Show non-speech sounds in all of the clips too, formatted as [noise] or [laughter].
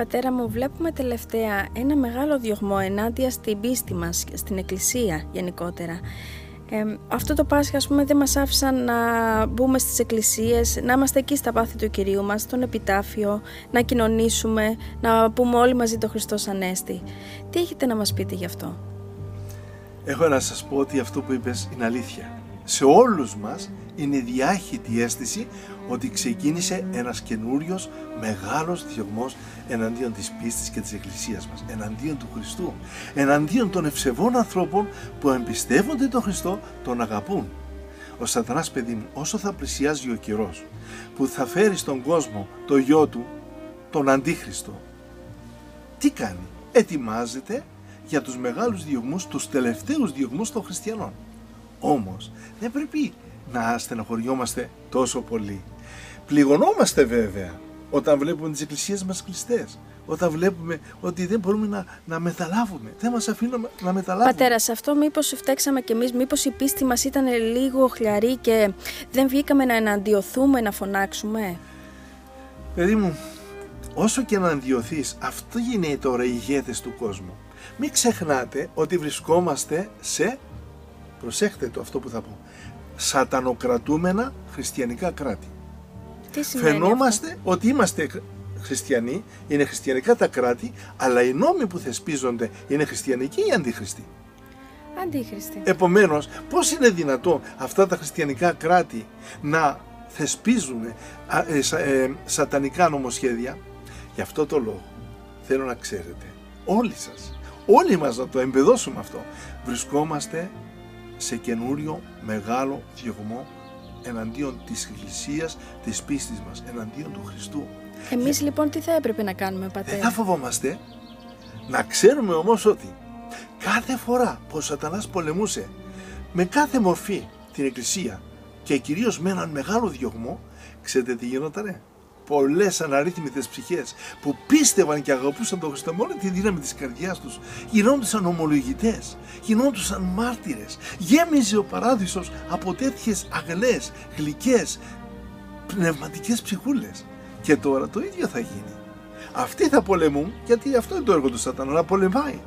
Πατέρα μου, βλέπουμε τελευταία ένα μεγάλο διωγμό ενάντια στην πίστη μας, στην Εκκλησία γενικότερα. Ε, αυτό το Πάσχα, ας πούμε, δεν μας άφησαν να μπούμε στις εκκλησίες, να είμαστε εκεί στα πάθη του Κυρίου μας, στον επιτάφιο, να κοινωνήσουμε, να πούμε όλοι μαζί το Χριστός Ανέστη. Τι έχετε να μας πείτε γι' αυτό; Έχω να σας πω ότι αυτό που είπες είναι αλήθεια. Σε όλους μας είναι διάχυτη αίσθηση ότι ξεκίνησε ένας καινούριος μεγάλος διωγμός εναντίον της πίστης και της Εκκλησίας μας, εναντίον του Χριστού, εναντίον των ευσεβών ανθρώπων που εμπιστεύονται τον Χριστό, τον αγαπούν. Ο σατανάς παιδί μου, όσο θα πλησιάζει ο καιρός που θα φέρει στον κόσμο το γιο του, τον Αντίχριστο, τι κάνει, ετοιμάζεται για τους μεγάλους διωγμούς, τους τελευταίους διωγμούς των χριστιανών. Όμως δεν πρέπει να στεναχωριόμαστε τόσο πολύ. Πληγωνόμαστε βέβαια όταν βλέπουμε τις εκκλησίες μας κλειστές. Όταν βλέπουμε ότι δεν μπορούμε να, να μεταλάβουμε. Δεν μας αφήνουν να μεταλάβουμε. Πατέρα, σε αυτό μήπως φταίξαμε κι εμείς, μήπως η πίστη μας ήταν λίγο χλιαρή και δεν βγήκαμε να εναντιωθούμε, να φωνάξουμε; Παιδί μου, όσο και να αντιωθείς, αυτό γίνεται τώρα οι ηγέτες του κόσμου. Μην ξεχνάτε ότι βρισκόμαστε σε, προσέχτε το αυτό που θα πω, σατανοκρατούμενα χριστιανικά κράτη. Τι σημαίνει Φαινόμαστε αυτό; ότι είμαστε χριστιανοί, είναι χριστιανικά τα κράτη, αλλά οι νόμοι που θεσπίζονται είναι χριστιανικοί ή αντίχριστοι; Αντίχριστη. Επομένως, πώς είναι δυνατό αυτά τα χριστιανικά κράτη να θεσπίζουν α, ε, σα- ε, σατανικά νομοσχέδια; Γι' αυτό το λόγο θέλω να ξέρετε, όλοι σας, όλοι μας να το εμπεδώσουμε αυτό, βρισκόμαστε σε καινούριο μεγάλο διωγμό εναντίον της Εκκλησίας, της πίστης μας, εναντίον του Χριστού. Εμείς λοιπόν τι θα έπρεπε να κάνουμε, Δεν θα πατέρα. φοβόμαστε. Να ξέρουμε όμως ότι κάθε φορά που ο σατανάς πολεμούσε με κάθε μορφή την Εκκλησία και κυρίως με έναν μεγάλο διωγμό, ξέρετε τι γινότανε; Πολλές αναρρύθμιτες ψυχές που πίστευαν και αγαπούσαν τον Χριστό με όλη τη δύναμη της καρδιάς τους γινόντουσαν ομολογητές, γινόντουσαν μάρτυρες. Γέμιζε ο παράδεισος από τέτοιες αγλές, γλυκές, πνευματικές ψυχούλες. Και τώρα το ίδιο θα γίνει. Αυτοί θα πολεμούν γιατί αυτό είναι το έργο του Σατανά, να πολεμάει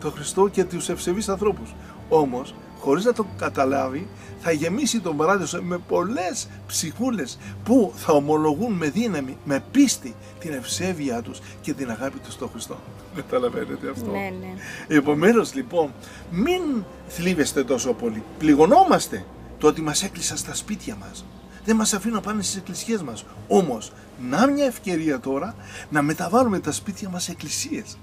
τον Χριστό και τους ευσεβείς ανθρώπους. Όμως, χωρίς να το καταλάβει, θα γεμίσει τον παράδεισο με πολλές ψυχούλες που θα ομολογούν με δύναμη, με πίστη την ευσέβειά τους και την αγάπη τους στον Χριστό. [laughs] Καταλαβαίνετε αυτό. Ναι, ναι. Επομένως λοιπόν, μην θλίβεστε τόσο πολύ. Πληγωνόμαστε το ότι μας έκλεισαν στα σπίτια μας. Δεν μας αφήνουν να πάνε στις εκκλησίες μας. Όμως, να μια ευκαιρία τώρα να μεταβάλουμε τα σπίτια μας σε εκκλησίες.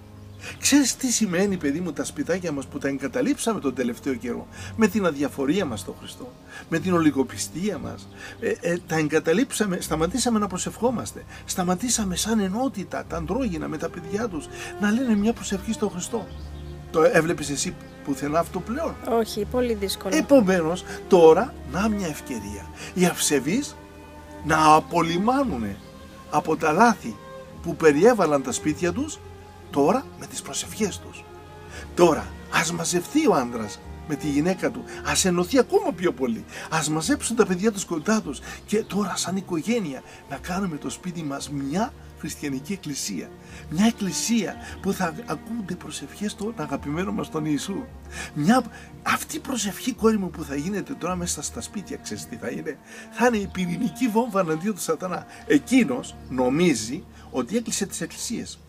Ξέρεις τι σημαίνει παιδί μου τα σπιτάκια μας που τα εγκαταλείψαμε τον τελευταίο καιρό; Με την αδιαφορία μας στον Χριστό, με την ολιγοπιστία μας, ε, ε, τα εγκαταλείψαμε, σταματήσαμε να προσευχόμαστε, σταματήσαμε σαν ενότητα τα αντρόγινα με τα παιδιά τους να λένε μια προσευχή στον Χριστό. Το έβλεπες εσύ πουθενά αυτό πλέον; Όχι, πολύ δύσκολο. Επομένως, τώρα, να μια ευκαιρία. Οι αυσεβείς να απολυμάνουν από τα λάθη που περιέβαλαν τα σπίτια τους, τώρα με τις προσευχές τους. Τώρα, ας μαζευτεί ο άντρας με τη γυναίκα του, ας ενωθεί ακόμα πιο πολύ, ας μαζέψουν τα παιδιά τους κοντά τους και τώρα σαν οικογένεια να κάνουμε το σπίτι μας μια χριστιανική εκκλησία. Μια εκκλησία που θα ακούνται προσευχές των αγαπημένων μας τον Ιησού. Μια, αυτή η προσευχή κόρη μου που θα γίνεται τώρα μέσα στα σπίτια, ξέρεις τι θα είναι; Θα είναι η πυρηνική βόμβα εναντίον του σατανά. Εκείνος νομίζει ότι έκλεισε τις εκκλησίες.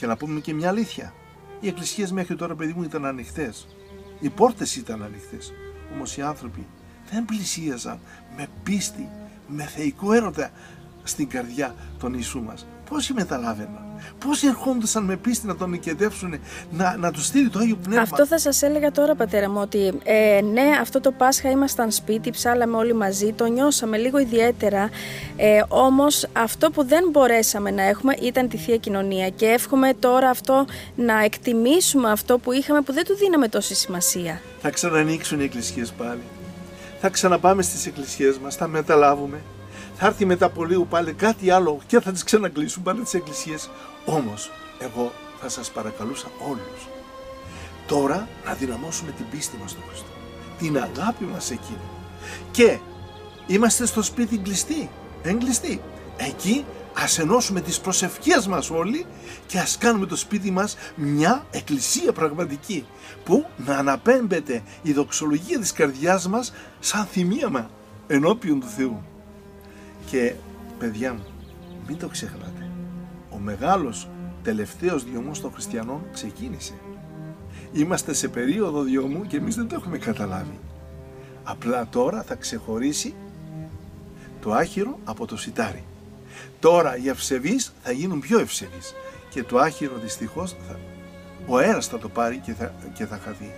Και να πούμε και μια αλήθεια. Οι εκκλησίες μέχρι τώρα, παιδί μου, ήταν ανοιχτές. Οι πόρτες ήταν ανοιχτές. Όμως οι άνθρωποι δεν πλησίαζαν με πίστη, με θεϊκό έρωτα στην καρδιά των Ιησού μας. Πόσοι μεταλάβαιναν, πόσοι ερχόντουσαν με πίστη να τον νικητεύσουν, να, να τους στείλει το Άγιο Πνεύμα; Αυτό θα σας έλεγα τώρα πατέρα μου ότι ε, ναι αυτό το Πάσχα ήμασταν σπίτι, ψάλαμε όλοι μαζί, το νιώσαμε λίγο ιδιαίτερα ε, όμως αυτό που δεν μπορέσαμε να έχουμε ήταν τη Θεία Κοινωνία και εύχομαι τώρα αυτό να εκτιμήσουμε αυτό που είχαμε που δεν του δίναμε τόση σημασία. Θα ξανανοίξουν οι εκκλησίες πάλι. Θα ξαναπάμε στις εκκλησίες μας, θα μεταλάβουμε. Θα έρθει μετά από λίγο πάλι κάτι άλλο και θα τις ξανακλείσουν πάλι τις εκκλησίες. Όμως, εγώ θα σας παρακαλούσα όλους. Τώρα να δυναμώσουμε την πίστη μας στον Χριστό. Την αγάπη μας σε Εκείνο. Και είμαστε στο σπίτι κλειστοί. Εγκλειστοί. Εκεί Ας ενώσουμε τις προσευχές μας όλοι και ας κάνουμε το σπίτι μας μια εκκλησία πραγματική που να αναπέμπεται η δοξολογία της καρδιάς μας σαν θυμίαμα ενώπιον του Θεού. Και παιδιά μου, μην το ξεχνάτε, ο μεγάλος τελευταίος διωμός των χριστιανών ξεκίνησε. Είμαστε σε περίοδο διωμού και εμείς δεν το έχουμε καταλάβει. Απλά τώρα θα ξεχωρίσει το άχυρο από το σιτάρι. Τώρα οι ευσεβείς θα γίνουν πιο ευσεβείς και το άχυρο δυστυχώς θα, ο αέρας θα το πάρει και θα, και θα χαθεί.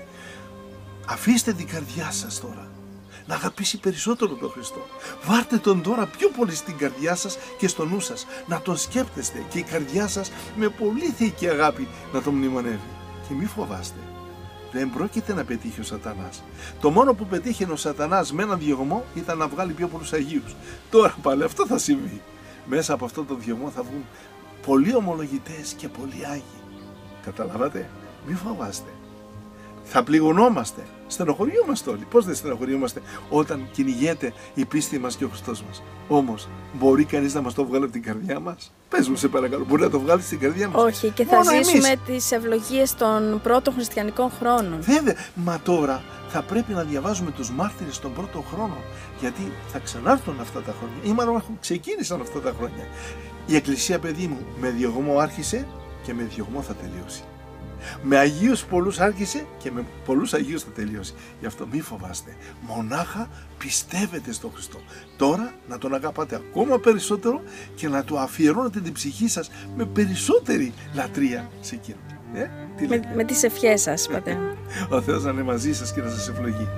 Αφήστε την καρδιά σας τώρα να αγαπήσει περισσότερο τον Χριστό. Βάρτε τον τώρα πιο πολύ στην καρδιά σας και στο νου σας. Να τον σκέπτεστε και η καρδιά σας με πολύ θεϊκή αγάπη να τον μνημονεύει. Και μη φοβάστε. Δεν πρόκειται να πετύχει ο σατανάς. Το μόνο που πετύχει ο σατανάς με έναν διωγμό ήταν να βγάλει πιο πολλούς Αγίους. Τώρα πάλι αυτό θα συμβεί. Μέσα από αυτό το διωγμό θα βγουν πολλοί ομολογητές και πολλοί Άγιοι. Καταλάβατε; Μη φοβάστε θα πληγωνόμαστε. Στενοχωριόμαστε όλοι. Πώς δεν στενοχωριόμαστε όταν κυνηγέται η πίστη μας και ο Χριστός μας. Όμως, μπορεί κανείς να μας το βγάλει από την καρδιά μας; Πες μου, σε παρακαλώ, μπορεί να το βγάλεις στην καρδιά μας; Όχι, και θα Μόνο ζήσουμε τις ευλογίες των πρώτων χριστιανικών χρόνων. Βέβαια, μα τώρα θα πρέπει να διαβάζουμε τους μάρτυρες των πρώτων χρόνων. Γιατί θα ξανάρθουν αυτά τα χρόνια, ή μάλλον ξεκίνησαν αυτά τα χρόνια. Η Εκκλησία, παιδί μου, με διωγμό άρχισε και με διωγμό θα τελειώσει. Με Αγίους πολλούς άρχισε και με πολλούς Αγίους θα τελειώσει. Γι' αυτό μη φοβάστε. Μονάχα πιστεύετε στον Χριστό. Τώρα να τον αγαπάτε ακόμα περισσότερο και να του αφιερώνετε την ψυχή σας με περισσότερη λατρεία σε εκείνο. Ε, με, με τις ευχές σας, πατέρα. Ο Θεός να είναι μαζί σας και να σας ευλογεί.